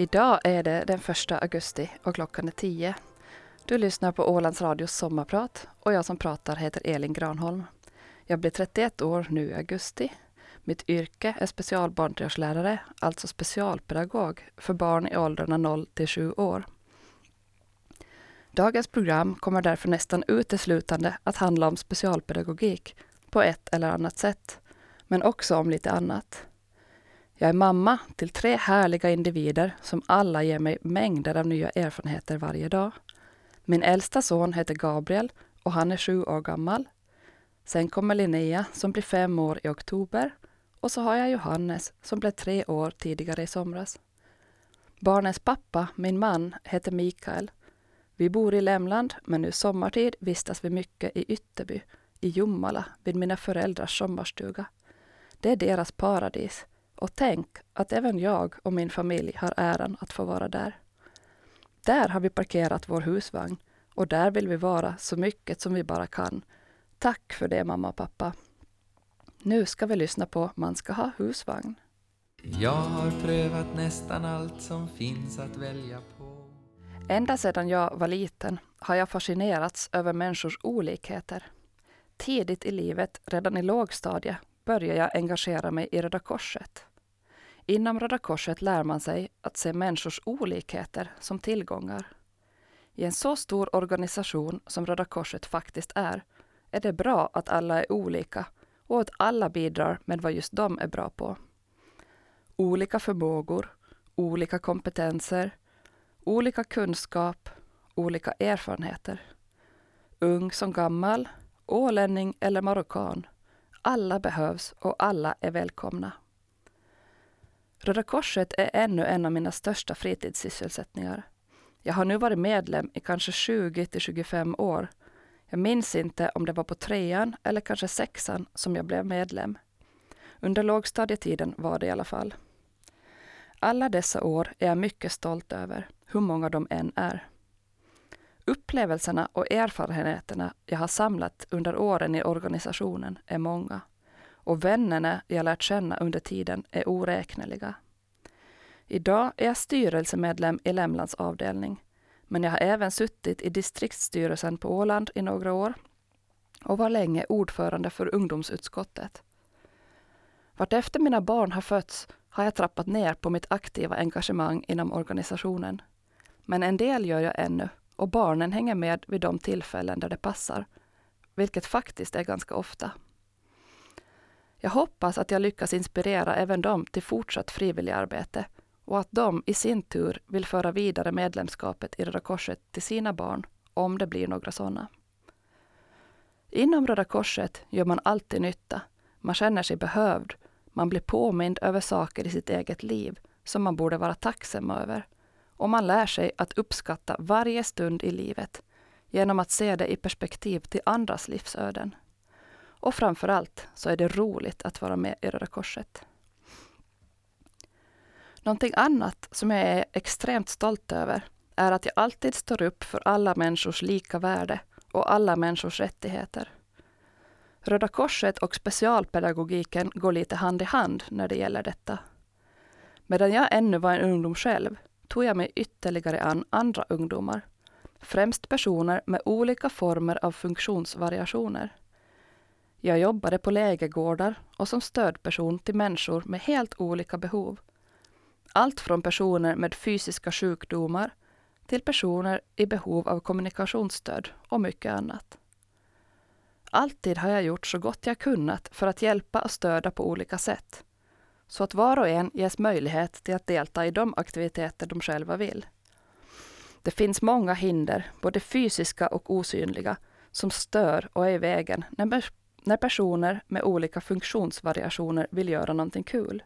Idag är det den 1 augusti och klockan är 10. Du lyssnar på Ålands Radios sommarprat och jag som pratar heter Elin Granholm. Jag blir 31 år nu i augusti. Mitt yrke är specialbarnträdgårdslärare, alltså specialpedagog för barn i åldrarna 0 till 7 år. Dagens program kommer därför nästan uteslutande att handla om specialpedagogik på ett eller annat sätt, men också om lite annat. Jag är mamma till tre härliga individer som alla ger mig mängder av nya erfarenheter varje dag. Min äldsta son heter Gabriel och han är sju år gammal. Sen kommer Linnea som blir fem år i oktober och så har jag Johannes som blev tre år tidigare i somras. Barnens pappa, min man, heter Mikael. Vi bor i Lämland men nu sommartid vistas vi mycket i Ytterby, i Jomala, vid mina föräldrars sommarstuga. Det är deras paradis och tänk att även jag och min familj har äran att få vara där. Där har vi parkerat vår husvagn och där vill vi vara så mycket som vi bara kan. Tack för det mamma och pappa. Nu ska vi lyssna på Man ska ha husvagn. Jag har prövat nästan allt som finns att välja på. Ända sedan jag var liten har jag fascinerats över människors olikheter. Tidigt i livet, redan i lågstadiet, började jag engagera mig i Röda Korset. Inom Röda Korset lär man sig att se människors olikheter som tillgångar. I en så stor organisation som Röda Korset faktiskt är, är det bra att alla är olika och att alla bidrar med vad just de är bra på. Olika förmågor, olika kompetenser, olika kunskap, olika erfarenheter. Ung som gammal, ålänning eller marockan. Alla behövs och alla är välkomna. Röda Korset är ännu en av mina största fritidssysselsättningar. Jag har nu varit medlem i kanske 20 till 25 år. Jag minns inte om det var på trean eller kanske sexan som jag blev medlem. Under lågstadietiden var det i alla fall. Alla dessa år är jag mycket stolt över, hur många de än är. Upplevelserna och erfarenheterna jag har samlat under åren i organisationen är många och vännerna jag lärt känna under tiden är oräkneliga. Idag är jag styrelsemedlem i Lämlands avdelning, men jag har även suttit i distriktsstyrelsen på Åland i några år och var länge ordförande för ungdomsutskottet. Vartefter mina barn har fötts har jag trappat ner på mitt aktiva engagemang inom organisationen. Men en del gör jag ännu och barnen hänger med vid de tillfällen där det passar, vilket faktiskt är ganska ofta. Jag hoppas att jag lyckas inspirera även dem till fortsatt frivilligarbete och att de i sin tur vill föra vidare medlemskapet i Röda Korset till sina barn, om det blir några sådana. Inom Röda Korset gör man alltid nytta. Man känner sig behövd. Man blir påmind över saker i sitt eget liv som man borde vara tacksam över. Och man lär sig att uppskatta varje stund i livet genom att se det i perspektiv till andras livsöden. Och framför allt så är det roligt att vara med i Röda Korset. Någonting annat som jag är extremt stolt över är att jag alltid står upp för alla människors lika värde och alla människors rättigheter. Röda Korset och specialpedagogiken går lite hand i hand när det gäller detta. Medan jag ännu var en ungdom själv tog jag mig ytterligare an andra ungdomar. Främst personer med olika former av funktionsvariationer. Jag jobbade på lägergårdar och som stödperson till människor med helt olika behov. Allt från personer med fysiska sjukdomar till personer i behov av kommunikationsstöd och mycket annat. Alltid har jag gjort så gott jag kunnat för att hjälpa och stödja på olika sätt, så att var och en ges möjlighet till att delta i de aktiviteter de själva vill. Det finns många hinder, både fysiska och osynliga, som stör och är i vägen när när personer med olika funktionsvariationer vill göra någonting kul.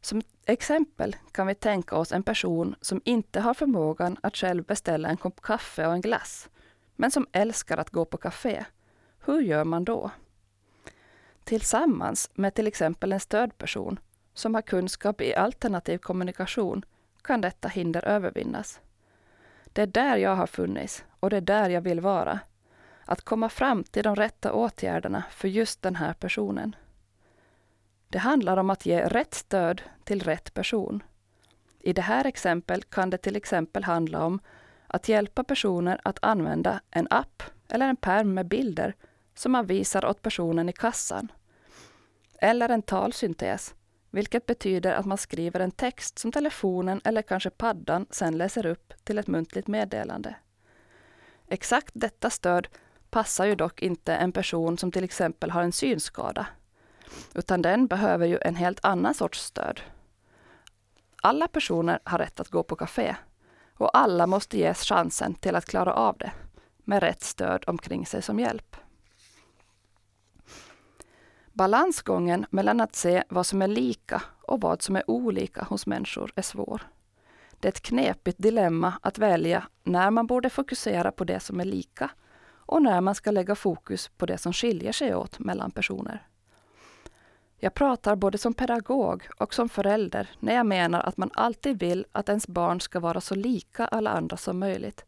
Som exempel kan vi tänka oss en person som inte har förmågan att själv beställa en kopp kaffe och en glass, men som älskar att gå på café. Hur gör man då? Tillsammans med till exempel en stödperson som har kunskap i alternativ kommunikation kan detta hinder övervinnas. Det är där jag har funnits och det är där jag vill vara att komma fram till de rätta åtgärderna för just den här personen. Det handlar om att ge rätt stöd till rätt person. I det här exempel kan det till exempel handla om att hjälpa personer att använda en app eller en pärm med bilder som man visar åt personen i kassan. Eller en talsyntes, vilket betyder att man skriver en text som telefonen eller kanske paddan sedan läser upp till ett muntligt meddelande. Exakt detta stöd passar ju dock inte en person som till exempel har en synskada, utan den behöver ju en helt annan sorts stöd. Alla personer har rätt att gå på café och alla måste ges chansen till att klara av det med rätt stöd omkring sig som hjälp. Balansgången mellan att se vad som är lika och vad som är olika hos människor är svår. Det är ett knepigt dilemma att välja när man borde fokusera på det som är lika och när man ska lägga fokus på det som skiljer sig åt mellan personer. Jag pratar både som pedagog och som förälder när jag menar att man alltid vill att ens barn ska vara så lika alla andra som möjligt.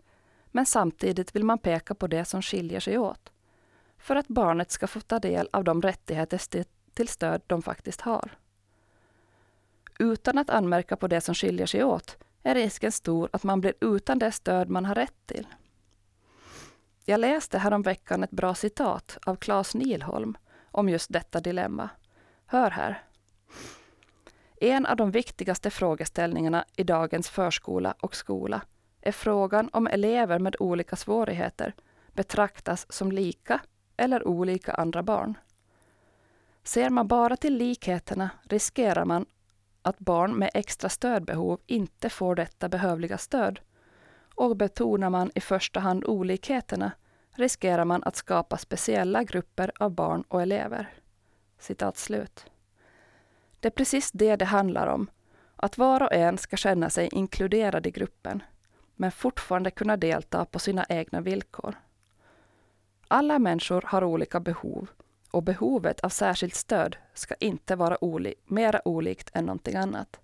Men samtidigt vill man peka på det som skiljer sig åt. För att barnet ska få ta del av de rättigheter till stöd de faktiskt har. Utan att anmärka på det som skiljer sig åt är risken stor att man blir utan det stöd man har rätt till. Jag läste häromveckan ett bra citat av Claes Nilholm om just detta dilemma. Hör här. En av de viktigaste frågeställningarna i dagens förskola och skola är frågan om elever med olika svårigheter betraktas som lika eller olika andra barn. Ser man bara till likheterna riskerar man att barn med extra stödbehov inte får detta behövliga stöd. Och betonar man i första hand olikheterna riskerar man att skapa speciella grupper av barn och elever. Citat slut. Det är precis det det handlar om. Att var och en ska känna sig inkluderad i gruppen, men fortfarande kunna delta på sina egna villkor. Alla människor har olika behov och behovet av särskilt stöd ska inte vara oli mera olikt än någonting annat.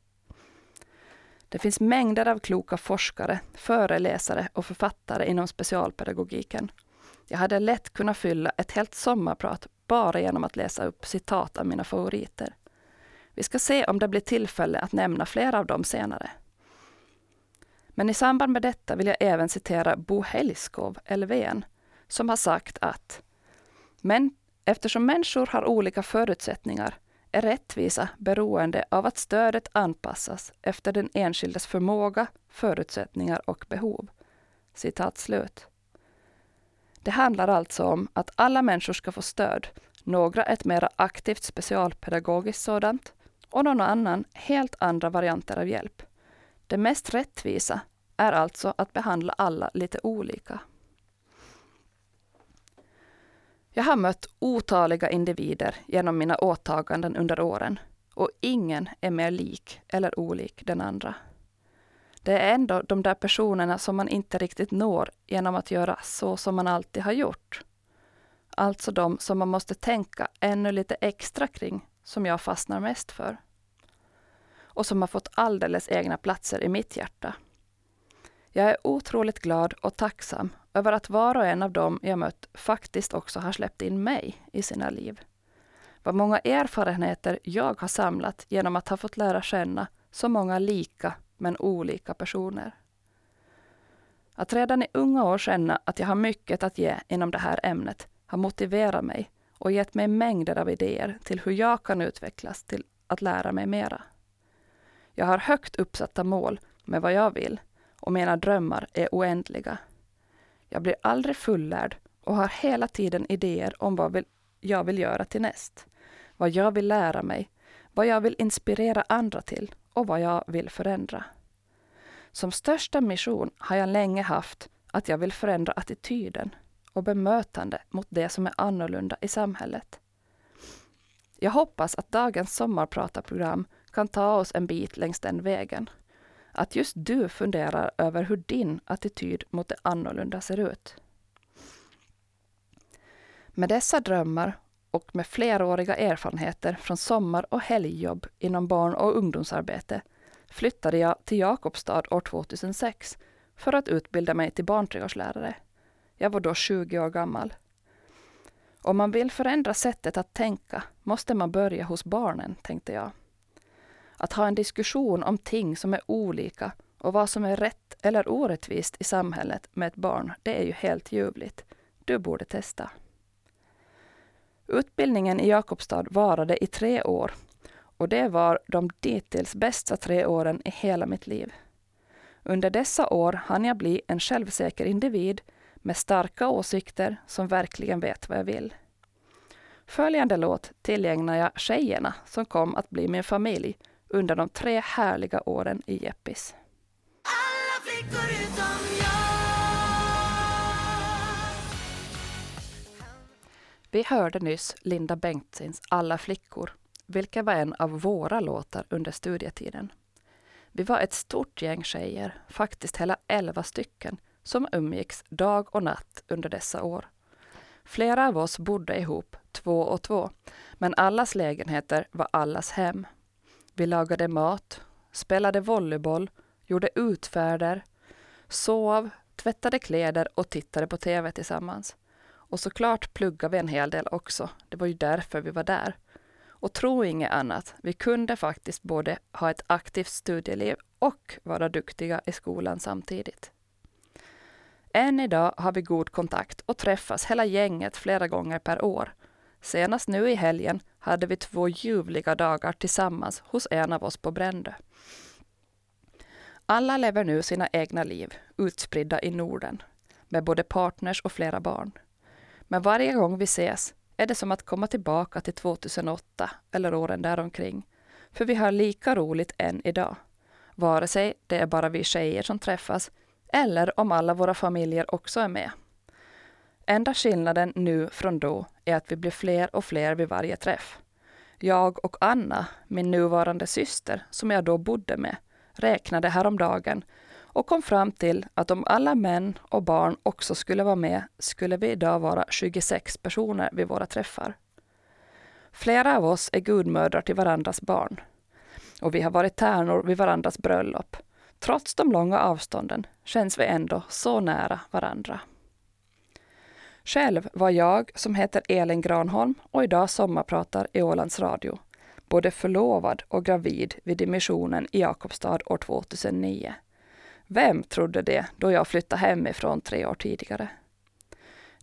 Det finns mängder av kloka forskare, föreläsare och författare inom specialpedagogiken. Jag hade lätt kunnat fylla ett helt sommarprat bara genom att läsa upp citat av mina favoriter. Vi ska se om det blir tillfälle att nämna flera av dem senare. Men i samband med detta vill jag även citera Bo Helskov, LVN, som har sagt att men eftersom människor har olika förutsättningar är rättvisa beroende av att stödet anpassas efter den enskildes förmåga, förutsättningar och behov. Citat slut. Det handlar alltså om att alla människor ska få stöd, några ett mer aktivt specialpedagogiskt sådant och någon annan helt andra varianter av hjälp. Det mest rättvisa är alltså att behandla alla lite olika. Jag har mött otaliga individer genom mina åtaganden under åren och ingen är mer lik eller olik den andra. Det är ändå de där personerna som man inte riktigt når genom att göra så som man alltid har gjort. Alltså de som man måste tänka ännu lite extra kring, som jag fastnar mest för. Och som har fått alldeles egna platser i mitt hjärta. Jag är otroligt glad och tacksam över att var och en av dem jag mött faktiskt också har släppt in mig i sina liv. Vad många erfarenheter jag har samlat genom att ha fått lära känna så många lika men olika personer. Att redan i unga år känna att jag har mycket att ge inom det här ämnet har motiverat mig och gett mig mängder av idéer till hur jag kan utvecklas till att lära mig mera. Jag har högt uppsatta mål med vad jag vill och mina drömmar är oändliga. Jag blir aldrig fullärd och har hela tiden idéer om vad jag vill göra till näst. Vad jag vill lära mig, vad jag vill inspirera andra till och vad jag vill förändra. Som största mission har jag länge haft att jag vill förändra attityden och bemötande mot det som är annorlunda i samhället. Jag hoppas att dagens sommarpratarprogram kan ta oss en bit längs den vägen att just du funderar över hur din attityd mot det annorlunda ser ut. Med dessa drömmar och med fleråriga erfarenheter från sommar och helgjobb inom barn och ungdomsarbete flyttade jag till Jakobstad år 2006 för att utbilda mig till barnträdgårdslärare. Jag var då 20 år gammal. Om man vill förändra sättet att tänka måste man börja hos barnen, tänkte jag. Att ha en diskussion om ting som är olika och vad som är rätt eller orättvist i samhället med ett barn, det är ju helt ljuvligt. Du borde testa. Utbildningen i Jakobstad varade i tre år och det var de dittills bästa tre åren i hela mitt liv. Under dessa år hann jag bli en självsäker individ med starka åsikter som verkligen vet vad jag vill. Följande låt tillägnar jag tjejerna som kom att bli min familj under de tre härliga åren i Jeppis. Vi hörde nyss Linda Bengtzins Alla flickor, vilken var en av våra låtar under studietiden. Vi var ett stort gäng tjejer, faktiskt hela elva stycken, som umgicks dag och natt under dessa år. Flera av oss bodde ihop, två och två, men allas lägenheter var allas hem. Vi lagade mat, spelade volleyboll, gjorde utfärder, sov, tvättade kläder och tittade på TV tillsammans. Och såklart pluggade vi en hel del också. Det var ju därför vi var där. Och tro inget annat, vi kunde faktiskt både ha ett aktivt studieliv och vara duktiga i skolan samtidigt. Än idag har vi god kontakt och träffas hela gänget flera gånger per år. Senast nu i helgen hade vi två ljuvliga dagar tillsammans hos en av oss på Brändö. Alla lever nu sina egna liv, utspridda i Norden, med både partners och flera barn. Men varje gång vi ses är det som att komma tillbaka till 2008 eller åren däromkring. För vi har lika roligt än idag. Vare sig det är bara vi tjejer som träffas eller om alla våra familjer också är med. Enda skillnaden nu från då är att vi blir fler och fler vid varje träff. Jag och Anna, min nuvarande syster, som jag då bodde med, räknade häromdagen och kom fram till att om alla män och barn också skulle vara med skulle vi idag vara 26 personer vid våra träffar. Flera av oss är gudmödrar till varandras barn. Och vi har varit tärnor vid varandras bröllop. Trots de långa avstånden känns vi ändå så nära varandra. Själv var jag, som heter Elin Granholm och idag sommarpratar i Ålands Radio, både förlovad och gravid vid dimissionen i Jakobstad år 2009. Vem trodde det då jag flyttade hemifrån tre år tidigare?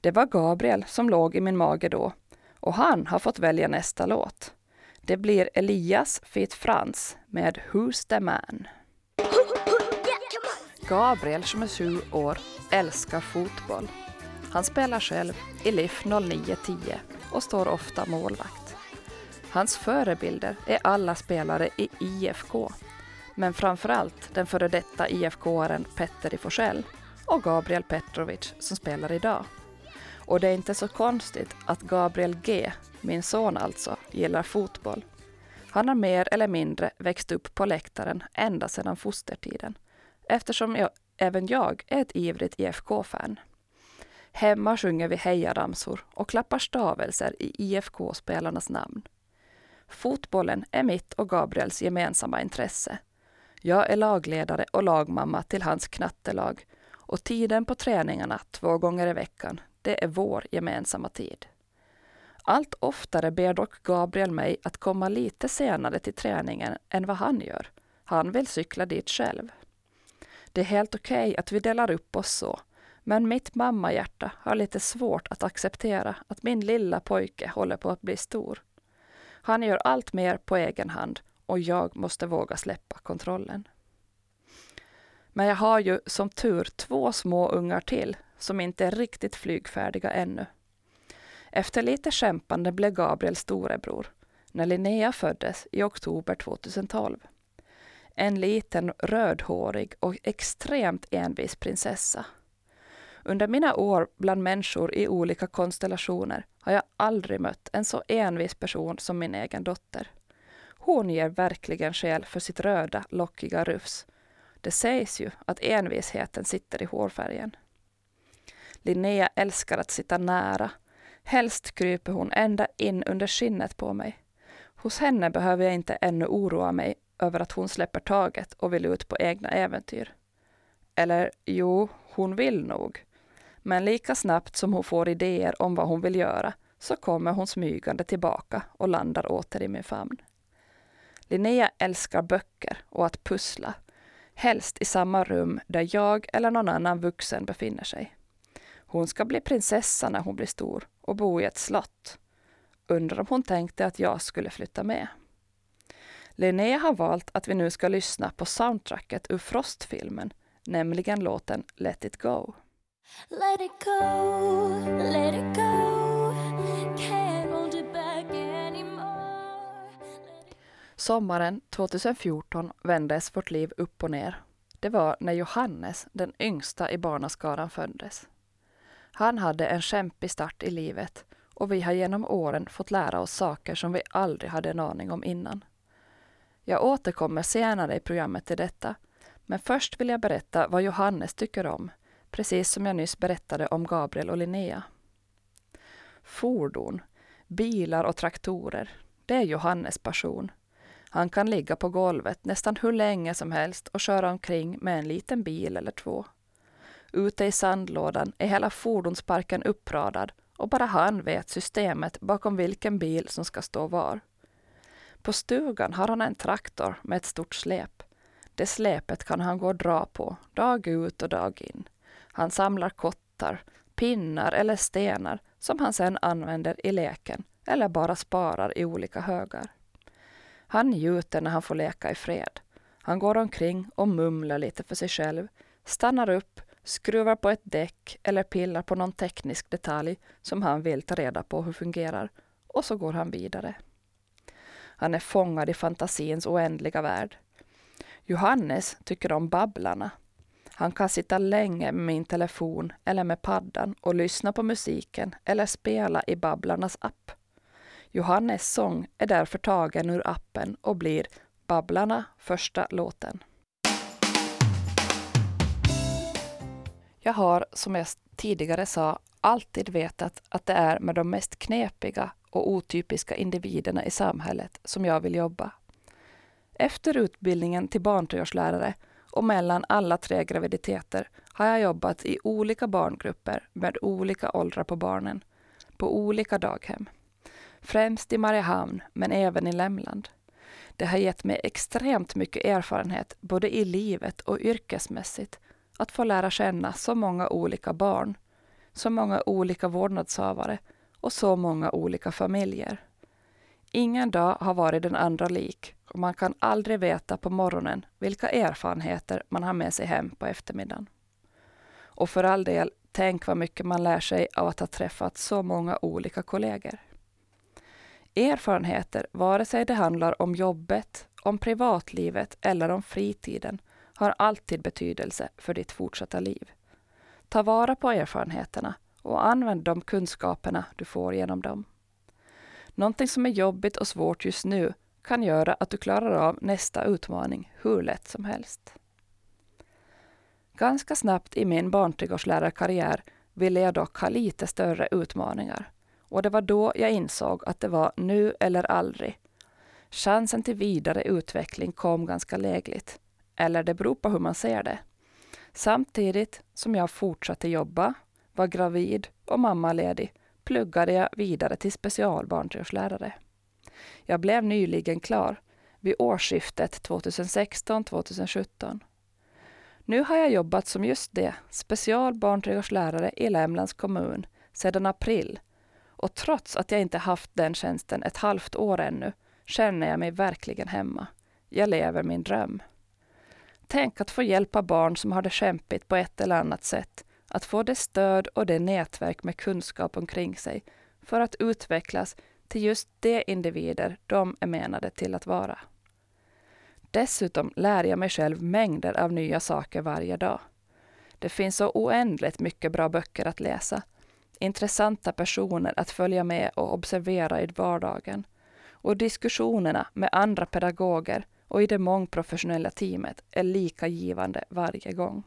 Det var Gabriel som låg i min mage då och han har fått välja nästa låt. Det blir Elias Fit Frans med Who's the man? Gabriel som är sju år älskar fotboll. Han spelar själv i LIF 0910 och står ofta målvakt. Hans förebilder är alla spelare i IFK men framförallt den före detta IFK-aren Petter i Forsell och Gabriel Petrovic som spelar idag. Och det är inte så konstigt att Gabriel G, min son alltså, gillar fotboll. Han har mer eller mindre växt upp på läktaren ända sedan fostertiden eftersom jag, även jag är ett ivrigt IFK-fan. Hemma sjunger vi hejaramsor och klappar stavelser i IFK-spelarnas namn. Fotbollen är mitt och Gabriels gemensamma intresse jag är lagledare och lagmamma till hans knattelag och tiden på träningarna två gånger i veckan, det är vår gemensamma tid. Allt oftare ber dock Gabriel mig att komma lite senare till träningen än vad han gör. Han vill cykla dit själv. Det är helt okej okay att vi delar upp oss så, men mitt mammahjärta har lite svårt att acceptera att min lilla pojke håller på att bli stor. Han gör allt mer på egen hand och jag måste våga släppa kontrollen. Men jag har ju som tur två små ungar till som inte är riktigt flygfärdiga ännu. Efter lite kämpande blev Gabriel storebror när Linnea föddes i oktober 2012. En liten rödhårig och extremt envis prinsessa. Under mina år bland människor i olika konstellationer har jag aldrig mött en så envis person som min egen dotter. Hon ger verkligen skäl för sitt röda, lockiga rufs. Det sägs ju att envisheten sitter i hårfärgen. Linnea älskar att sitta nära. Helst kryper hon ända in under skinnet på mig. Hos henne behöver jag inte ännu oroa mig över att hon släpper taget och vill ut på egna äventyr. Eller jo, hon vill nog. Men lika snabbt som hon får idéer om vad hon vill göra så kommer hon smygande tillbaka och landar åter i min famn. Linnea älskar böcker och att pussla, helst i samma rum där jag eller någon annan vuxen befinner sig. Hon ska bli prinsessa när hon blir stor och bo i ett slott. Undrar om hon tänkte att jag skulle flytta med. Linnea har valt att vi nu ska lyssna på soundtracket ur Frostfilmen, nämligen låten Let it go. Let it go, let it go Can't hold it back anymore Sommaren 2014 vändes vårt liv upp och ner. Det var när Johannes, den yngsta i barnaskaran, föddes. Han hade en kämpig start i livet och vi har genom åren fått lära oss saker som vi aldrig hade en aning om innan. Jag återkommer senare i programmet till detta, men först vill jag berätta vad Johannes tycker om, precis som jag nyss berättade om Gabriel och Linnea. Fordon, bilar och traktorer, det är Johannes passion. Han kan ligga på golvet nästan hur länge som helst och köra omkring med en liten bil eller två. Ute i sandlådan är hela fordonsparken uppradad och bara han vet systemet bakom vilken bil som ska stå var. På stugan har han en traktor med ett stort släp. Det släpet kan han gå och dra på, dag ut och dag in. Han samlar kottar, pinnar eller stenar som han sedan använder i leken eller bara sparar i olika högar. Han njuter när han får leka i fred. Han går omkring och mumlar lite för sig själv, stannar upp, skruvar på ett däck eller pillar på någon teknisk detalj som han vill ta reda på hur fungerar och så går han vidare. Han är fångad i fantasins oändliga värld. Johannes tycker om Babblarna. Han kan sitta länge med min telefon eller med paddan och lyssna på musiken eller spela i Babblarnas app. Johannes sång är därför tagen ur appen och blir Babblarna första låten. Jag har, som jag tidigare sa, alltid vetat att det är med de mest knepiga och otypiska individerna i samhället som jag vill jobba. Efter utbildningen till barntreårslärare och mellan alla tre graviditeter har jag jobbat i olika barngrupper med olika åldrar på barnen, på olika daghem. Främst i Mariehamn, men även i Lämland. Det har gett mig extremt mycket erfarenhet, både i livet och yrkesmässigt, att få lära känna så många olika barn, så många olika vårdnadshavare och så många olika familjer. Ingen dag har varit den andra lik och man kan aldrig veta på morgonen vilka erfarenheter man har med sig hem på eftermiddagen. Och för all del, tänk vad mycket man lär sig av att ha träffat så många olika kollegor. Erfarenheter, vare sig det handlar om jobbet, om privatlivet eller om fritiden, har alltid betydelse för ditt fortsatta liv. Ta vara på erfarenheterna och använd de kunskaperna du får genom dem. Någonting som är jobbigt och svårt just nu kan göra att du klarar av nästa utmaning hur lätt som helst. Ganska snabbt i min barnträdgårdslärarkarriär ville jag dock ha lite större utmaningar. Och det var då jag insåg att det var nu eller aldrig. Chansen till vidare utveckling kom ganska lägligt. Eller det beror på hur man ser det. Samtidigt som jag fortsatte jobba, var gravid och mammaledig pluggade jag vidare till specialbarnträdgårdslärare. Jag blev nyligen klar vid årsskiftet 2016-2017. Nu har jag jobbat som just det, specialbarnträdgårdslärare i Lämlands kommun sedan april och trots att jag inte haft den tjänsten ett halvt år ännu känner jag mig verkligen hemma. Jag lever min dröm. Tänk att få hjälpa barn som har det kämpigt på ett eller annat sätt, att få det stöd och det nätverk med kunskap omkring sig för att utvecklas till just de individer de är menade till att vara. Dessutom lär jag mig själv mängder av nya saker varje dag. Det finns så oändligt mycket bra böcker att läsa, intressanta personer att följa med och observera i vardagen och diskussionerna med andra pedagoger och i det mångprofessionella teamet är lika givande varje gång.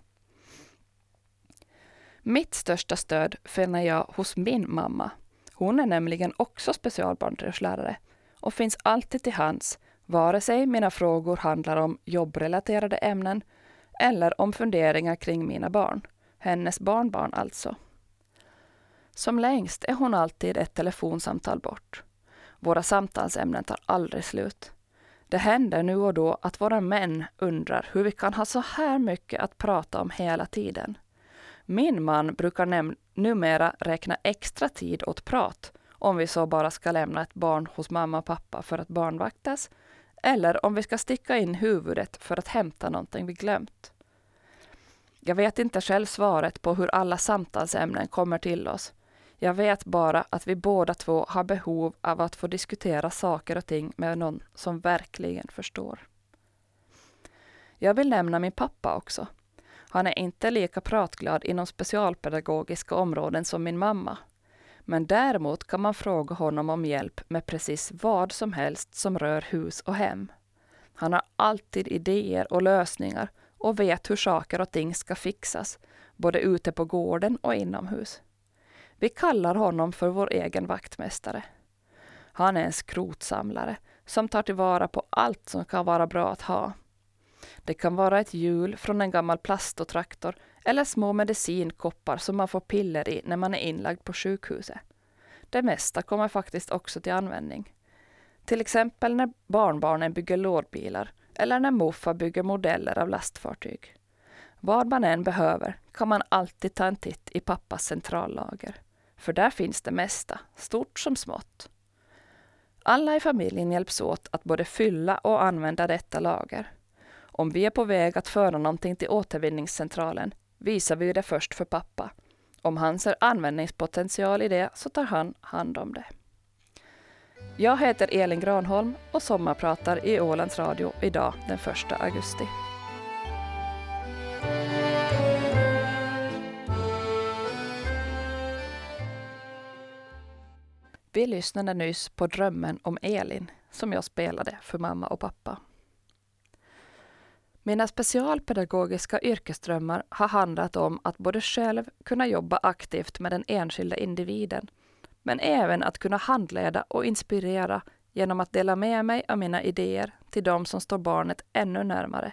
Mitt största stöd finner jag hos min mamma. Hon är nämligen också specialbarnträdgårdslärare och finns alltid till hands, vare sig mina frågor handlar om jobbrelaterade ämnen eller om funderingar kring mina barn, hennes barnbarn alltså. Som längst är hon alltid ett telefonsamtal bort. Våra samtalsämnen tar aldrig slut. Det händer nu och då att våra män undrar hur vi kan ha så här mycket att prata om hela tiden. Min man brukar numera räkna extra tid åt prat om vi så bara ska lämna ett barn hos mamma och pappa för att barnvaktas eller om vi ska sticka in huvudet för att hämta någonting vi glömt. Jag vet inte själv svaret på hur alla samtalsämnen kommer till oss. Jag vet bara att vi båda två har behov av att få diskutera saker och ting med någon som verkligen förstår. Jag vill nämna min pappa också. Han är inte lika pratglad inom specialpedagogiska områden som min mamma. Men däremot kan man fråga honom om hjälp med precis vad som helst som rör hus och hem. Han har alltid idéer och lösningar och vet hur saker och ting ska fixas, både ute på gården och inomhus. Vi kallar honom för vår egen vaktmästare. Han är en skrotsamlare som tar tillvara på allt som kan vara bra att ha. Det kan vara ett hjul från en gammal plastotraktor eller små medicinkoppar som man får piller i när man är inlagd på sjukhuset. Det mesta kommer faktiskt också till användning. Till exempel när barnbarnen bygger lådbilar eller när morfar bygger modeller av lastfartyg. Vad man än behöver kan man alltid ta en titt i pappas centrallager. För där finns det mesta, stort som smått. Alla i familjen hjälps åt att både fylla och använda detta lager. Om vi är på väg att föra någonting till återvinningscentralen visar vi det först för pappa. Om han ser användningspotential i det så tar han hand om det. Jag heter Elin Granholm och sommarpratar i Ålands Radio idag den 1 augusti. Vi lyssnade nyss på Drömmen om Elin som jag spelade för mamma och pappa. Mina specialpedagogiska yrkesdrömmar har handlat om att både själv kunna jobba aktivt med den enskilda individen, men även att kunna handleda och inspirera genom att dela med mig av mina idéer till de som står barnet ännu närmare,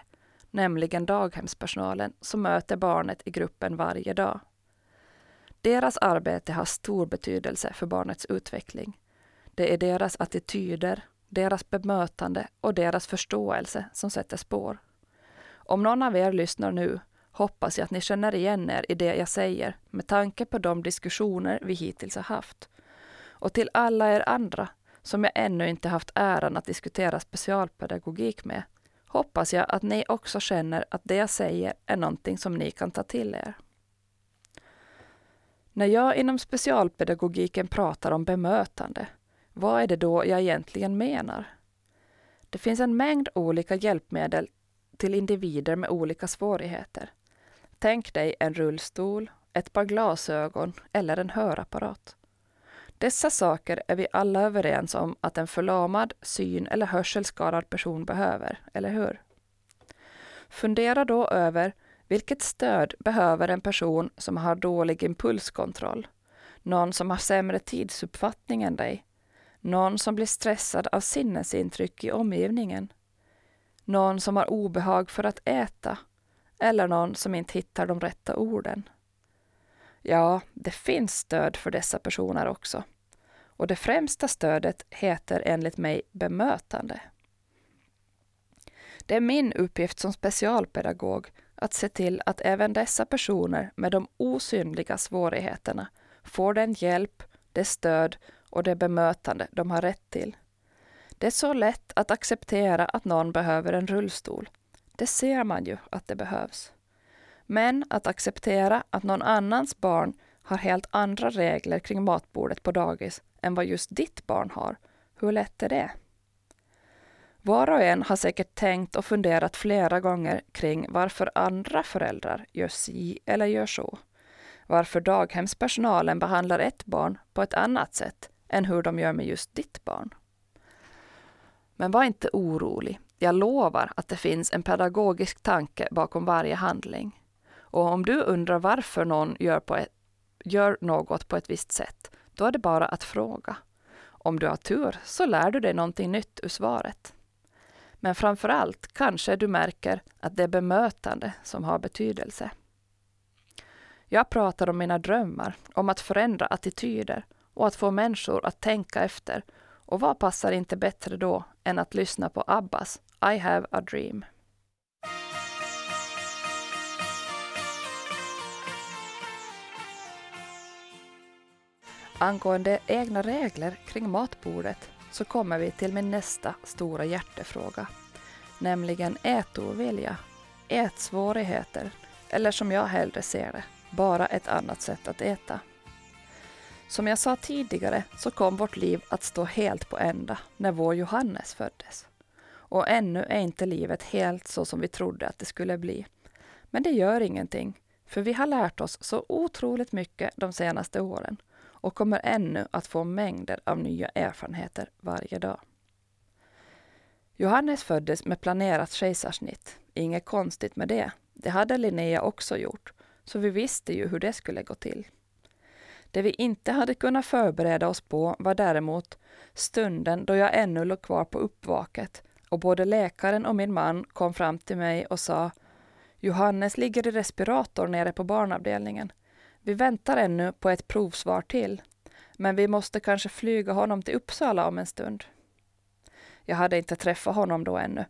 nämligen daghemspersonalen som möter barnet i gruppen varje dag. Deras arbete har stor betydelse för barnets utveckling. Det är deras attityder, deras bemötande och deras förståelse som sätter spår. Om någon av er lyssnar nu hoppas jag att ni känner igen er i det jag säger med tanke på de diskussioner vi hittills har haft. Och till alla er andra som jag ännu inte haft äran att diskutera specialpedagogik med hoppas jag att ni också känner att det jag säger är någonting som ni kan ta till er. När jag inom specialpedagogiken pratar om bemötande, vad är det då jag egentligen menar? Det finns en mängd olika hjälpmedel till individer med olika svårigheter. Tänk dig en rullstol, ett par glasögon eller en hörapparat. Dessa saker är vi alla överens om att en förlamad, syn eller hörselskadad person behöver, eller hur? Fundera då över vilket stöd behöver en person som har dålig impulskontroll? Någon som har sämre tidsuppfattning än dig? Någon som blir stressad av sinnesintryck i omgivningen? Någon som har obehag för att äta? Eller någon som inte hittar de rätta orden? Ja, det finns stöd för dessa personer också. Och det främsta stödet heter enligt mig bemötande. Det är min uppgift som specialpedagog att se till att även dessa personer med de osynliga svårigheterna får den hjälp, det stöd och det bemötande de har rätt till. Det är så lätt att acceptera att någon behöver en rullstol. Det ser man ju att det behövs. Men att acceptera att någon annans barn har helt andra regler kring matbordet på dagis än vad just ditt barn har, hur lätt är det? Var och en har säkert tänkt och funderat flera gånger kring varför andra föräldrar gör si eller gör så. Varför daghemspersonalen behandlar ett barn på ett annat sätt än hur de gör med just ditt barn. Men var inte orolig. Jag lovar att det finns en pedagogisk tanke bakom varje handling. Och om du undrar varför någon gör, på ett, gör något på ett visst sätt, då är det bara att fråga. Om du har tur så lär du dig någonting nytt ur svaret. Men framför allt kanske du märker att det är bemötande som har betydelse. Jag pratar om mina drömmar, om att förändra attityder och att få människor att tänka efter. Och vad passar inte bättre då än att lyssna på Abbas I have a dream. Angående egna regler kring matbordet så kommer vi till min nästa stora hjärtefråga, nämligen ätovilja, ätsvårigheter eller som jag hellre ser det, bara ett annat sätt att äta. Som jag sa tidigare så kom vårt liv att stå helt på ända när vår Johannes föddes. Och ännu är inte livet helt så som vi trodde att det skulle bli. Men det gör ingenting, för vi har lärt oss så otroligt mycket de senaste åren och kommer ännu att få mängder av nya erfarenheter varje dag. Johannes föddes med planerat kejsarsnitt. Inget konstigt med det. Det hade Linnea också gjort, så vi visste ju hur det skulle gå till. Det vi inte hade kunnat förbereda oss på var däremot stunden då jag ännu låg kvar på uppvaket och både läkaren och min man kom fram till mig och sa Johannes ligger i respirator nere på barnavdelningen. Vi väntar ännu på ett provsvar till, men vi måste kanske flyga honom till Uppsala om en stund. Jag hade inte träffat honom då ännu,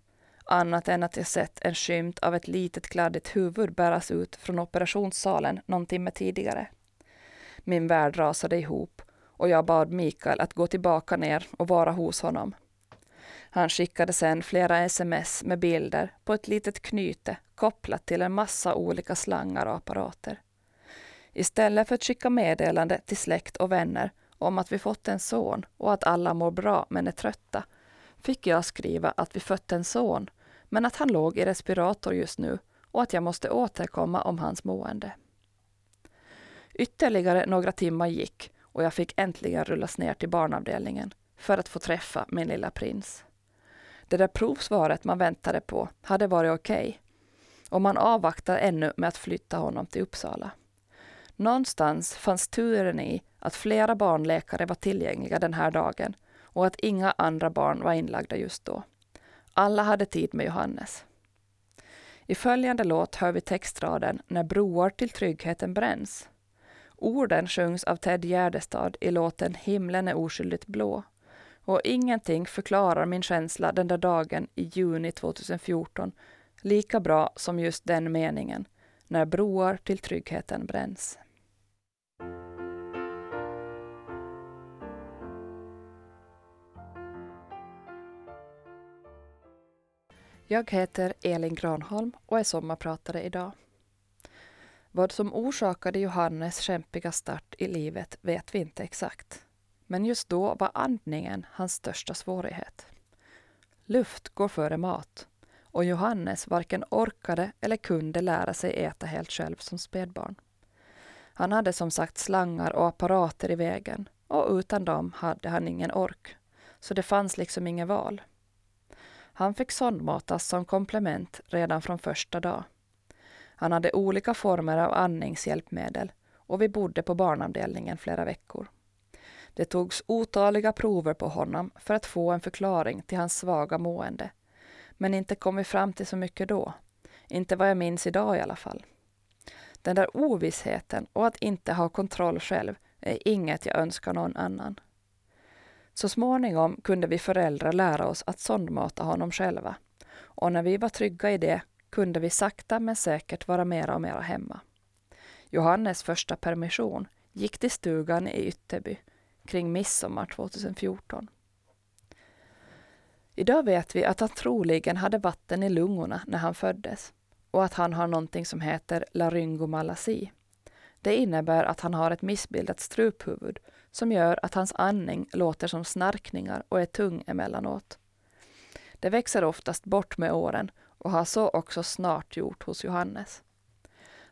annat än att jag sett en skymt av ett litet kladdigt huvud bäras ut från operationssalen någon timme tidigare. Min värld rasade ihop och jag bad Mikael att gå tillbaka ner och vara hos honom. Han skickade sedan flera sms med bilder på ett litet knyte kopplat till en massa olika slangar och apparater. Istället för att skicka meddelande till släkt och vänner om att vi fått en son och att alla mår bra men är trötta, fick jag skriva att vi fött en son, men att han låg i respirator just nu och att jag måste återkomma om hans mående. Ytterligare några timmar gick och jag fick äntligen rullas ner till barnavdelningen för att få träffa min lilla prins. Det där provsvaret man väntade på hade varit okej okay, och man avvaktar ännu med att flytta honom till Uppsala. Någonstans fanns turen i att flera barnläkare var tillgängliga den här dagen och att inga andra barn var inlagda just då. Alla hade tid med Johannes. I följande låt hör vi textraden När broar till tryggheten bränns. Orden sjungs av Ted Gärdestad i låten Himlen är oskyldigt blå. Och ingenting förklarar min känsla den där dagen i juni 2014 lika bra som just den meningen, när broar till tryggheten bränns. Jag heter Elin Granholm och är sommarpratare idag. Vad som orsakade Johannes kämpiga start i livet vet vi inte exakt. Men just då var andningen hans största svårighet. Luft går före mat och Johannes varken orkade eller kunde lära sig äta helt själv som spädbarn. Han hade som sagt slangar och apparater i vägen och utan dem hade han ingen ork. Så det fanns liksom inget val. Han fick sondmatas som komplement redan från första dag. Han hade olika former av andningshjälpmedel och vi bodde på barnavdelningen flera veckor. Det togs otaliga prover på honom för att få en förklaring till hans svaga mående. Men inte kom vi fram till så mycket då. Inte vad jag minns idag i alla fall. Den där ovissheten och att inte ha kontroll själv är inget jag önskar någon annan. Så småningom kunde vi föräldrar lära oss att sondmata honom själva. Och när vi var trygga i det kunde vi sakta men säkert vara mera och mera hemma. Johannes första permission gick till stugan i Ytterby kring midsommar 2014. Idag vet vi att han troligen hade vatten i lungorna när han föddes och att han har någonting som heter laryngomalasi. Det innebär att han har ett missbildat struphuvud som gör att hans andning låter som snarkningar och är tung emellanåt. Det växer oftast bort med åren och har så också snart gjort hos Johannes.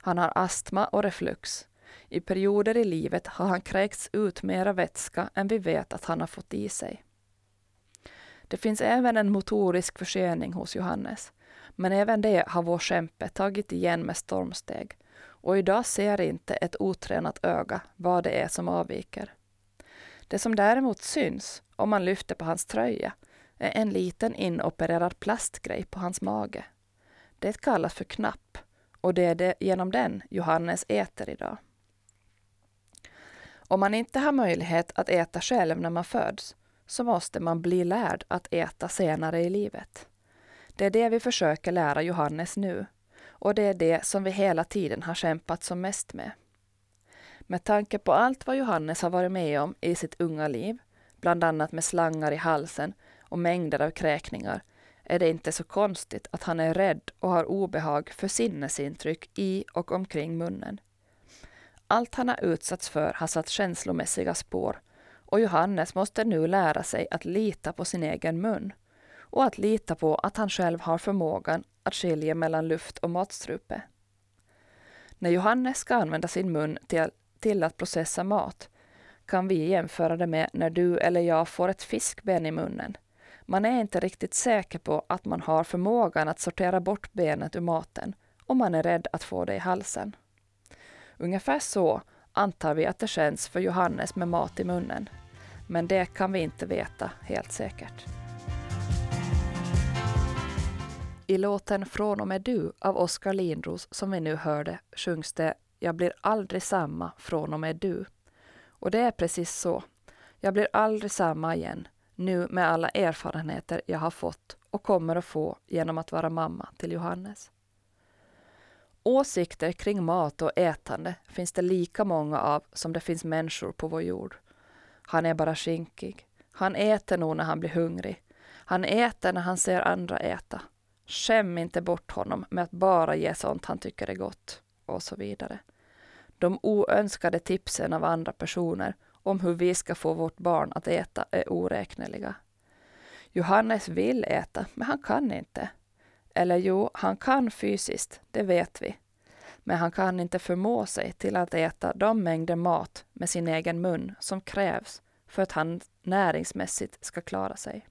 Han har astma och reflux. I perioder i livet har han kräkts ut mera vätska än vi vet att han har fått i sig. Det finns även en motorisk försening hos Johannes, men även det har vår kämpe tagit igen med stormsteg och idag ser inte ett otränat öga vad det är som avviker. Det som däremot syns om man lyfter på hans tröja en liten inopererad plastgrej på hans mage. Det kallas för knapp och det är det genom den Johannes äter idag. Om man inte har möjlighet att äta själv när man föds så måste man bli lärd att äta senare i livet. Det är det vi försöker lära Johannes nu och det är det som vi hela tiden har kämpat som mest med. Med tanke på allt vad Johannes har varit med om i sitt unga liv, bland annat med slangar i halsen och mängder av kräkningar, är det inte så konstigt att han är rädd och har obehag för sinnesintryck i och omkring munnen. Allt han har utsatts för har satt känslomässiga spår och Johannes måste nu lära sig att lita på sin egen mun och att lita på att han själv har förmågan att skilja mellan luft och matstrupe. När Johannes ska använda sin mun till, till att processa mat kan vi jämföra det med när du eller jag får ett fiskben i munnen. Man är inte riktigt säker på att man har förmågan att sortera bort benet ur maten och man är rädd att få det i halsen. Ungefär så antar vi att det känns för Johannes med mat i munnen. Men det kan vi inte veta helt säkert. I låten Från och med du av Oskar Lindros som vi nu hörde sjungs det Jag blir aldrig samma från och med du. Och det är precis så. Jag blir aldrig samma igen, nu med alla erfarenheter jag har fått och kommer att få genom att vara mamma till Johannes. Åsikter kring mat och ätande finns det lika många av som det finns människor på vår jord. Han är bara skinkig. Han äter nog när han blir hungrig. Han äter när han ser andra äta. Skäm inte bort honom med att bara ge sånt han tycker är gott. Och så vidare. De oönskade tipsen av andra personer om hur vi ska få vårt barn att äta är oräkneliga. Johannes vill äta, men han kan inte. Eller jo, han kan fysiskt, det vet vi. Men han kan inte förmå sig till att äta de mängder mat med sin egen mun som krävs för att han näringsmässigt ska klara sig.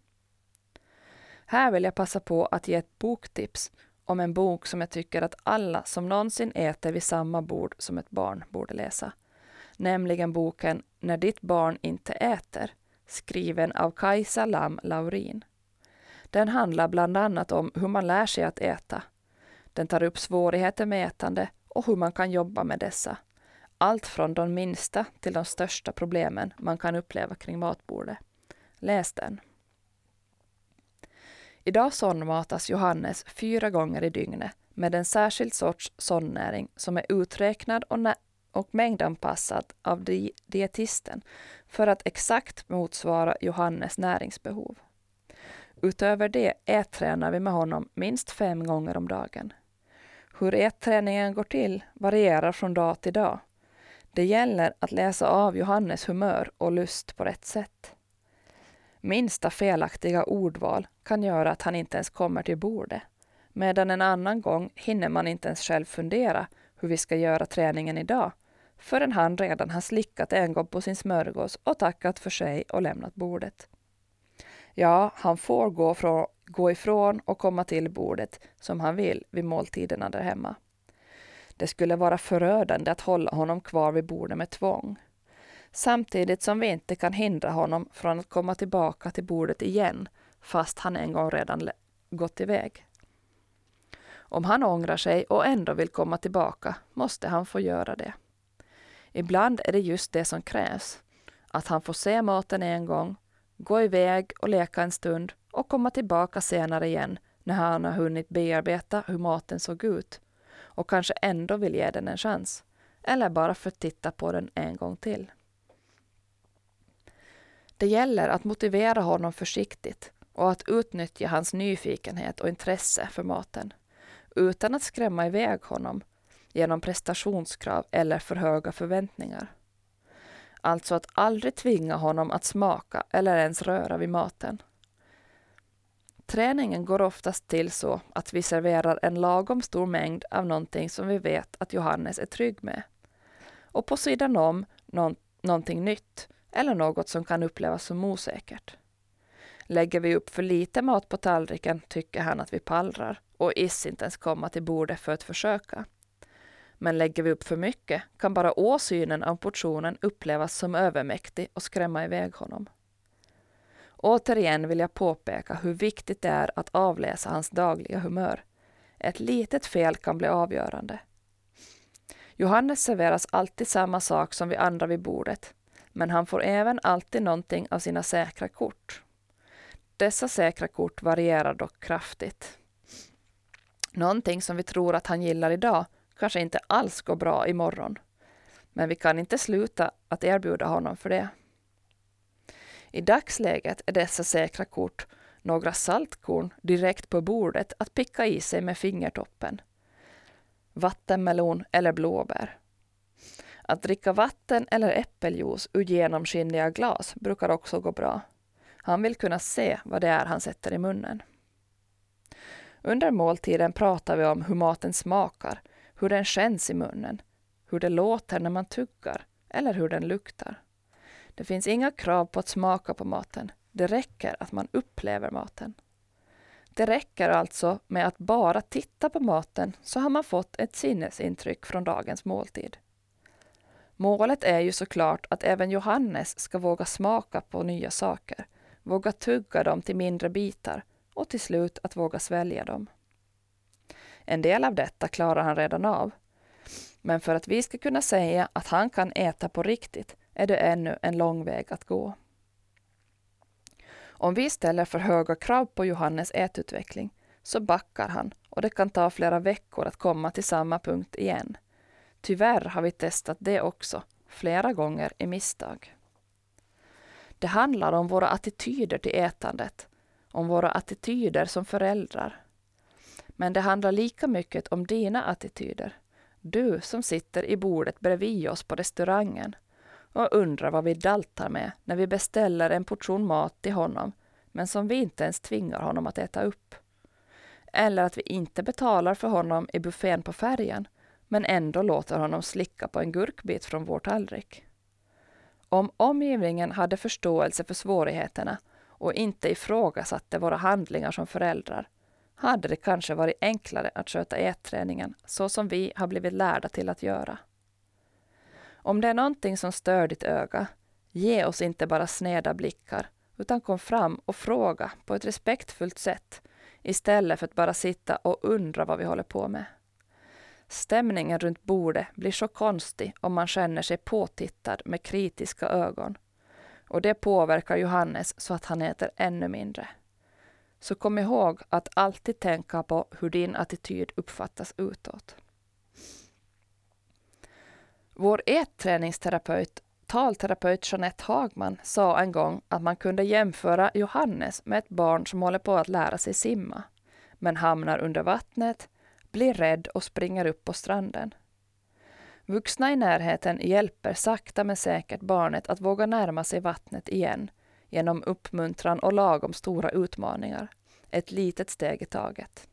Här vill jag passa på att ge ett boktips om en bok som jag tycker att alla som någonsin äter vid samma bord som ett barn borde läsa. Nämligen boken När ditt barn inte äter, skriven av Kajsa Lam Laurin. Den handlar bland annat om hur man lär sig att äta. Den tar upp svårigheter med ätande och hur man kan jobba med dessa. Allt från de minsta till de största problemen man kan uppleva kring matbordet. Läs den. Idag sondmatas Johannes fyra gånger i dygnet med en särskild sorts sondnäring som är uträknad och, och mängdanpassad av di dietisten för att exakt motsvara Johannes näringsbehov. Utöver det ättränar vi med honom minst fem gånger om dagen. Hur ätträningen går till varierar från dag till dag. Det gäller att läsa av Johannes humör och lust på rätt sätt. Minsta felaktiga ordval kan göra att han inte ens kommer till bordet, medan en annan gång hinner man inte ens själv fundera hur vi ska göra träningen idag, förrän han redan har slickat en gång på sin smörgås och tackat för sig och lämnat bordet. Ja, han får gå, från, gå ifrån och komma till bordet som han vill vid måltiderna där hemma. Det skulle vara förödande att hålla honom kvar vid bordet med tvång. Samtidigt som vi inte kan hindra honom från att komma tillbaka till bordet igen, fast han en gång redan gått iväg. Om han ångrar sig och ändå vill komma tillbaka måste han få göra det. Ibland är det just det som krävs. Att han får se maten en gång gå iväg och leka en stund och komma tillbaka senare igen när han har hunnit bearbeta hur maten såg ut och kanske ändå vill ge den en chans. Eller bara för att titta på den en gång till. Det gäller att motivera honom försiktigt och att utnyttja hans nyfikenhet och intresse för maten utan att skrämma iväg honom genom prestationskrav eller för höga förväntningar. Alltså att aldrig tvinga honom att smaka eller ens röra vid maten. Träningen går oftast till så att vi serverar en lagom stor mängd av någonting som vi vet att Johannes är trygg med. Och på sidan om någon, någonting nytt eller något som kan upplevas som osäkert. Lägger vi upp för lite mat på tallriken tycker han att vi pallrar och is inte ens komma till bordet för att försöka. Men lägger vi upp för mycket kan bara åsynen av portionen upplevas som övermäktig och skrämma iväg honom. Återigen vill jag påpeka hur viktigt det är att avläsa hans dagliga humör. Ett litet fel kan bli avgörande. Johannes serveras alltid samma sak som vi andra vid bordet. Men han får även alltid någonting av sina säkra kort. Dessa säkra kort varierar dock kraftigt. Någonting som vi tror att han gillar idag kanske inte alls går bra imorgon. Men vi kan inte sluta att erbjuda honom för det. I dagsläget är dessa säkra kort några saltkorn direkt på bordet att picka i sig med fingertoppen. Vattenmelon eller blåbär. Att dricka vatten eller äppeljuice ur genomskinliga glas brukar också gå bra. Han vill kunna se vad det är han sätter i munnen. Under måltiden pratar vi om hur maten smakar, hur den känns i munnen, hur det låter när man tuggar eller hur den luktar. Det finns inga krav på att smaka på maten. Det räcker att man upplever maten. Det räcker alltså med att bara titta på maten så har man fått ett sinnesintryck från dagens måltid. Målet är ju såklart att även Johannes ska våga smaka på nya saker, våga tugga dem till mindre bitar och till slut att våga svälja dem. En del av detta klarar han redan av. Men för att vi ska kunna säga att han kan äta på riktigt är det ännu en lång väg att gå. Om vi ställer för höga krav på Johannes ätutveckling så backar han och det kan ta flera veckor att komma till samma punkt igen. Tyvärr har vi testat det också, flera gånger i misstag. Det handlar om våra attityder till ätandet, om våra attityder som föräldrar. Men det handlar lika mycket om dina attityder. Du som sitter i bordet bredvid oss på restaurangen och undrar vad vi daltar med när vi beställer en portion mat till honom, men som vi inte ens tvingar honom att äta upp. Eller att vi inte betalar för honom i buffén på färjan, men ändå låter honom slicka på en gurkbit från vår tallrik. Om omgivningen hade förståelse för svårigheterna och inte ifrågasatte våra handlingar som föräldrar, hade det kanske varit enklare att sköta ätträningen så som vi har blivit lärda till att göra. Om det är någonting som stör ditt öga, ge oss inte bara sneda blickar, utan kom fram och fråga på ett respektfullt sätt istället för att bara sitta och undra vad vi håller på med. Stämningen runt bordet blir så konstig om man känner sig påtittad med kritiska ögon. Och det påverkar Johannes så att han äter ännu mindre. Så kom ihåg att alltid tänka på hur din attityd uppfattas utåt. Vår ätträningsterapeut, talterapeut Jeanette Hagman, sa en gång att man kunde jämföra Johannes med ett barn som håller på att lära sig simma, men hamnar under vattnet, blir rädd och springer upp på stranden. Vuxna i närheten hjälper sakta men säkert barnet att våga närma sig vattnet igen genom uppmuntran och lagom stora utmaningar. Ett litet steg i taget.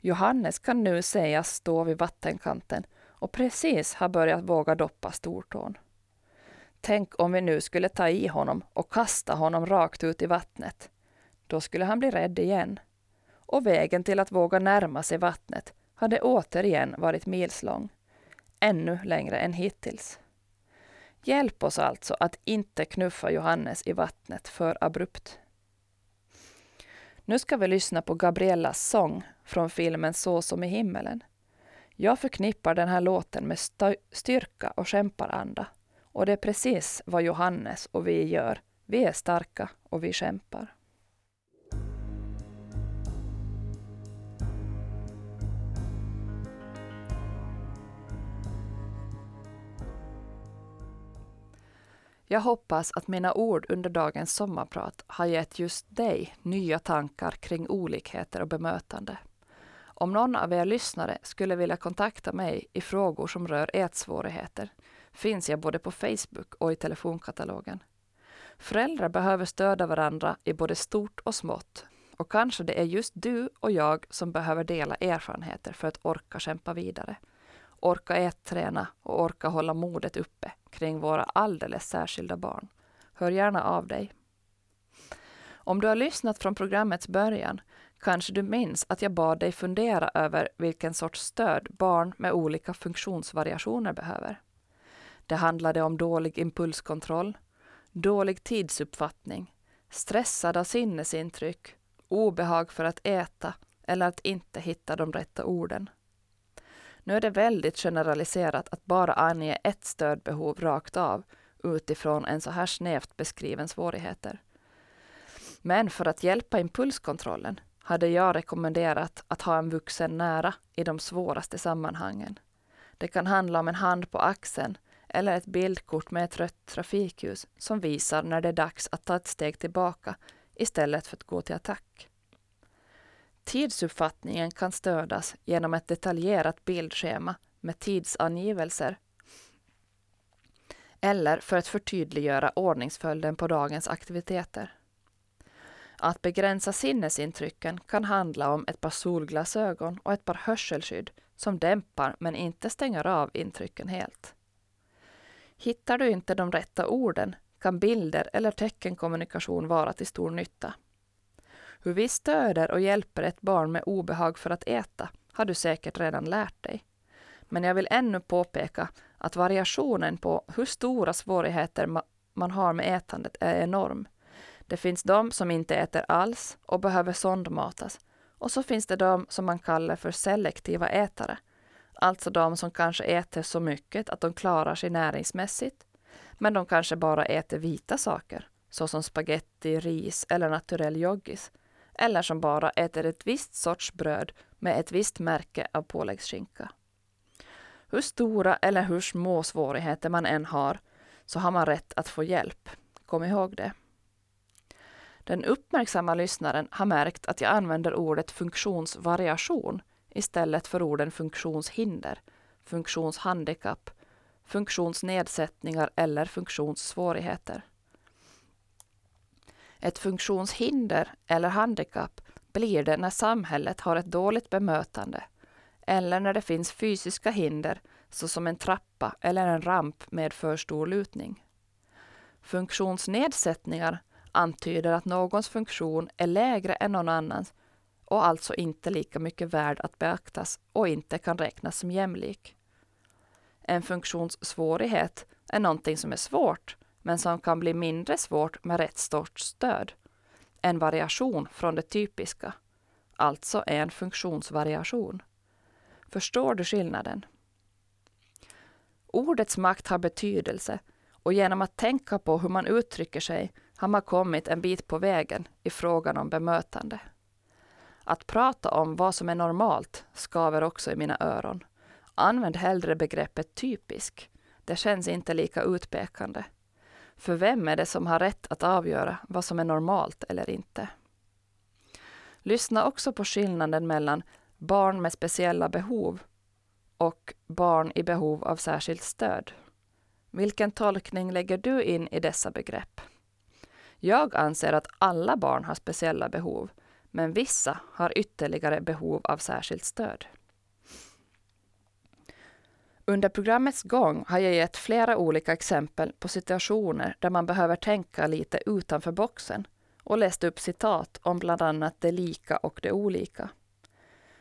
Johannes kan nu sägas stå vid vattenkanten och precis har börjat våga doppa stortån. Tänk om vi nu skulle ta i honom och kasta honom rakt ut i vattnet. Då skulle han bli rädd igen. Och vägen till att våga närma sig vattnet hade återigen varit milslång. Ännu längre än hittills. Hjälp oss alltså att inte knuffa Johannes i vattnet för abrupt. Nu ska vi lyssna på Gabriellas sång från filmen Så som i himmelen. Jag förknippar den här låten med styrka och kämparanda. Och det är precis vad Johannes och vi gör. Vi är starka och vi kämpar. Jag hoppas att mina ord under dagens sommarprat har gett just dig nya tankar kring olikheter och bemötande. Om någon av er lyssnare skulle vilja kontakta mig i frågor som rör ätsvårigheter finns jag både på Facebook och i telefonkatalogen. Föräldrar behöver stödja varandra i både stort och smått och kanske det är just du och jag som behöver dela erfarenheter för att orka kämpa vidare. Orka ätträna och orka hålla modet uppe kring våra alldeles särskilda barn. Hör gärna av dig. Om du har lyssnat från programmets början kanske du minns att jag bad dig fundera över vilken sorts stöd barn med olika funktionsvariationer behöver. Det handlade om dålig impulskontroll, dålig tidsuppfattning, stressade sinnesintryck, obehag för att äta eller att inte hitta de rätta orden. Nu är det väldigt generaliserat att bara ange ett stödbehov rakt av, utifrån en så här snävt beskriven svårigheter. Men för att hjälpa impulskontrollen hade jag rekommenderat att ha en vuxen nära i de svåraste sammanhangen. Det kan handla om en hand på axeln eller ett bildkort med ett rött trafikljus som visar när det är dags att ta ett steg tillbaka istället för att gå till attack. Tidsuppfattningen kan stödas genom ett detaljerat bildschema med tidsangivelser eller för att förtydliggöra ordningsföljden på dagens aktiviteter. Att begränsa sinnesintrycken kan handla om ett par solglasögon och ett par hörselskydd som dämpar men inte stänger av intrycken helt. Hittar du inte de rätta orden kan bilder eller teckenkommunikation vara till stor nytta. Hur vi stöder och hjälper ett barn med obehag för att äta har du säkert redan lärt dig. Men jag vill ännu påpeka att variationen på hur stora svårigheter man har med ätandet är enorm. Det finns de som inte äter alls och behöver sondmatas. Och så finns det de som man kallar för selektiva ätare. Alltså de som kanske äter så mycket att de klarar sig näringsmässigt. Men de kanske bara äter vita saker, såsom spaghetti, ris eller naturell joggis. Eller som bara äter ett visst sorts bröd med ett visst märke av påläggsskinka. Hur stora eller hur små svårigheter man än har, så har man rätt att få hjälp. Kom ihåg det. Den uppmärksamma lyssnaren har märkt att jag använder ordet funktionsvariation istället för orden funktionshinder, funktionshandikapp, funktionsnedsättningar eller funktionssvårigheter. Ett funktionshinder eller handikapp blir det när samhället har ett dåligt bemötande eller när det finns fysiska hinder såsom en trappa eller en ramp med för stor lutning. Funktionsnedsättningar antyder att någons funktion är lägre än någon annans och alltså inte lika mycket värd att beaktas och inte kan räknas som jämlik. En funktionssvårighet är någonting som är svårt men som kan bli mindre svårt med rätt sorts stöd. En variation från det typiska, alltså en funktionsvariation. Förstår du skillnaden? Ordets makt har betydelse och genom att tänka på hur man uttrycker sig har man kommit en bit på vägen i frågan om bemötande. Att prata om vad som är normalt skaver också i mina öron. Använd hellre begreppet typisk. Det känns inte lika utpekande. För vem är det som har rätt att avgöra vad som är normalt eller inte? Lyssna också på skillnaden mellan barn med speciella behov och barn i behov av särskilt stöd. Vilken tolkning lägger du in i dessa begrepp? Jag anser att alla barn har speciella behov, men vissa har ytterligare behov av särskilt stöd. Under programmets gång har jag gett flera olika exempel på situationer där man behöver tänka lite utanför boxen och läst upp citat om bland annat det lika och det olika.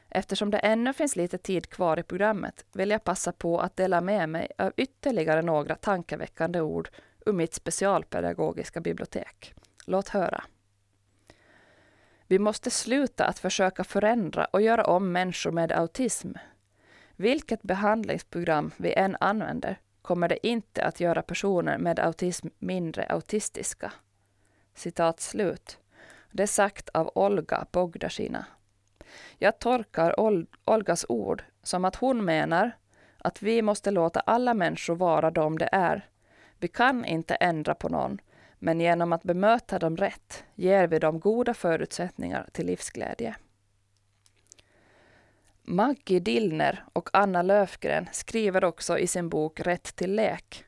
Eftersom det ännu finns lite tid kvar i programmet vill jag passa på att dela med mig av ytterligare några tankeväckande ord ur mitt specialpedagogiska bibliotek. Låt höra. Vi måste sluta att försöka förändra och göra om människor med autism. Vilket behandlingsprogram vi än använder kommer det inte att göra personer med autism mindre autistiska. Citat slut. Det är sagt av Olga Bogdasina. Jag tolkar Ol Olgas ord som att hon menar att vi måste låta alla människor vara de de är. Vi kan inte ändra på någon, men genom att bemöta dem rätt ger vi dem goda förutsättningar till livsglädje. Maggie Dillner och Anna Löfgren skriver också i sin bok Rätt till lek.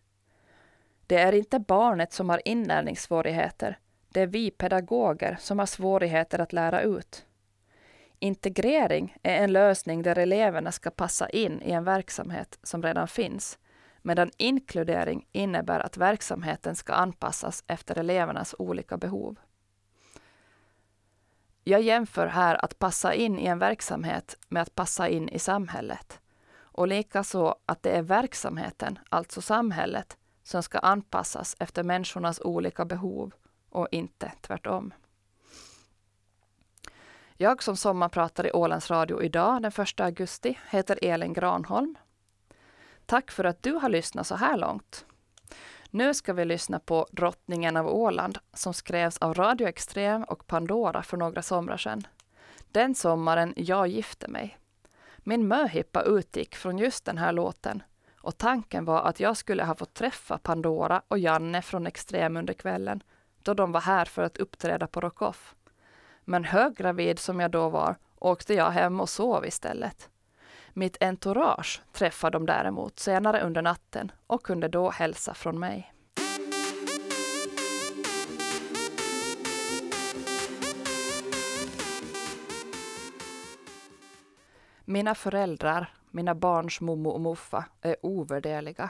Det är inte barnet som har inlärningssvårigheter, det är vi pedagoger som har svårigheter att lära ut. Integrering är en lösning där eleverna ska passa in i en verksamhet som redan finns, medan inkludering innebär att verksamheten ska anpassas efter elevernas olika behov. Jag jämför här att passa in i en verksamhet med att passa in i samhället. Och likaså att det är verksamheten, alltså samhället, som ska anpassas efter människornas olika behov och inte tvärtom. Jag som sommarpratar i Ålands Radio idag den 1 augusti heter Elin Granholm. Tack för att du har lyssnat så här långt. Nu ska vi lyssna på Drottningen av Åland som skrevs av Radio Extrem och Pandora för några somrar sedan. Den sommaren jag gifte mig. Min möhippa utgick från just den här låten och tanken var att jag skulle ha fått träffa Pandora och Janne från Extrem under kvällen då de var här för att uppträda på Rockoff. Men höggravid som jag då var åkte jag hem och sov istället. Mitt entourage träffade de däremot senare under natten och kunde då hälsa från mig. Mina föräldrar, mina barns mommo och muffa, är ovärderliga.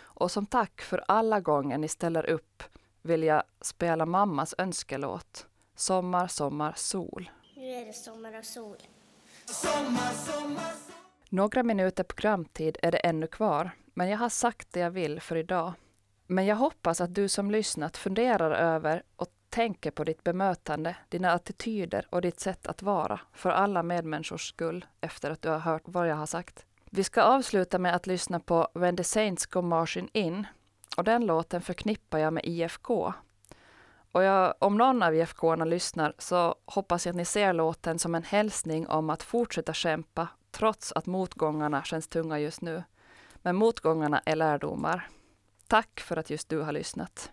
Och som tack för alla gånger ni ställer upp vill jag spela mammas önskelåt Sommar, sommar, sol. Nu är det sommar och sol. Sommar, sommar, några minuter programtid är det ännu kvar, men jag har sagt det jag vill för idag. Men jag hoppas att du som lyssnat funderar över och tänker på ditt bemötande, dina attityder och ditt sätt att vara för alla medmänniskors skull efter att du har hört vad jag har sagt. Vi ska avsluta med att lyssna på When the Saints Go Marching In och den låten förknippar jag med IFK. Och jag, om någon av IFK-arna lyssnar så hoppas jag att ni ser låten som en hälsning om att fortsätta kämpa trots att motgångarna känns tunga just nu. Men motgångarna är lärdomar. Tack för att just du har lyssnat.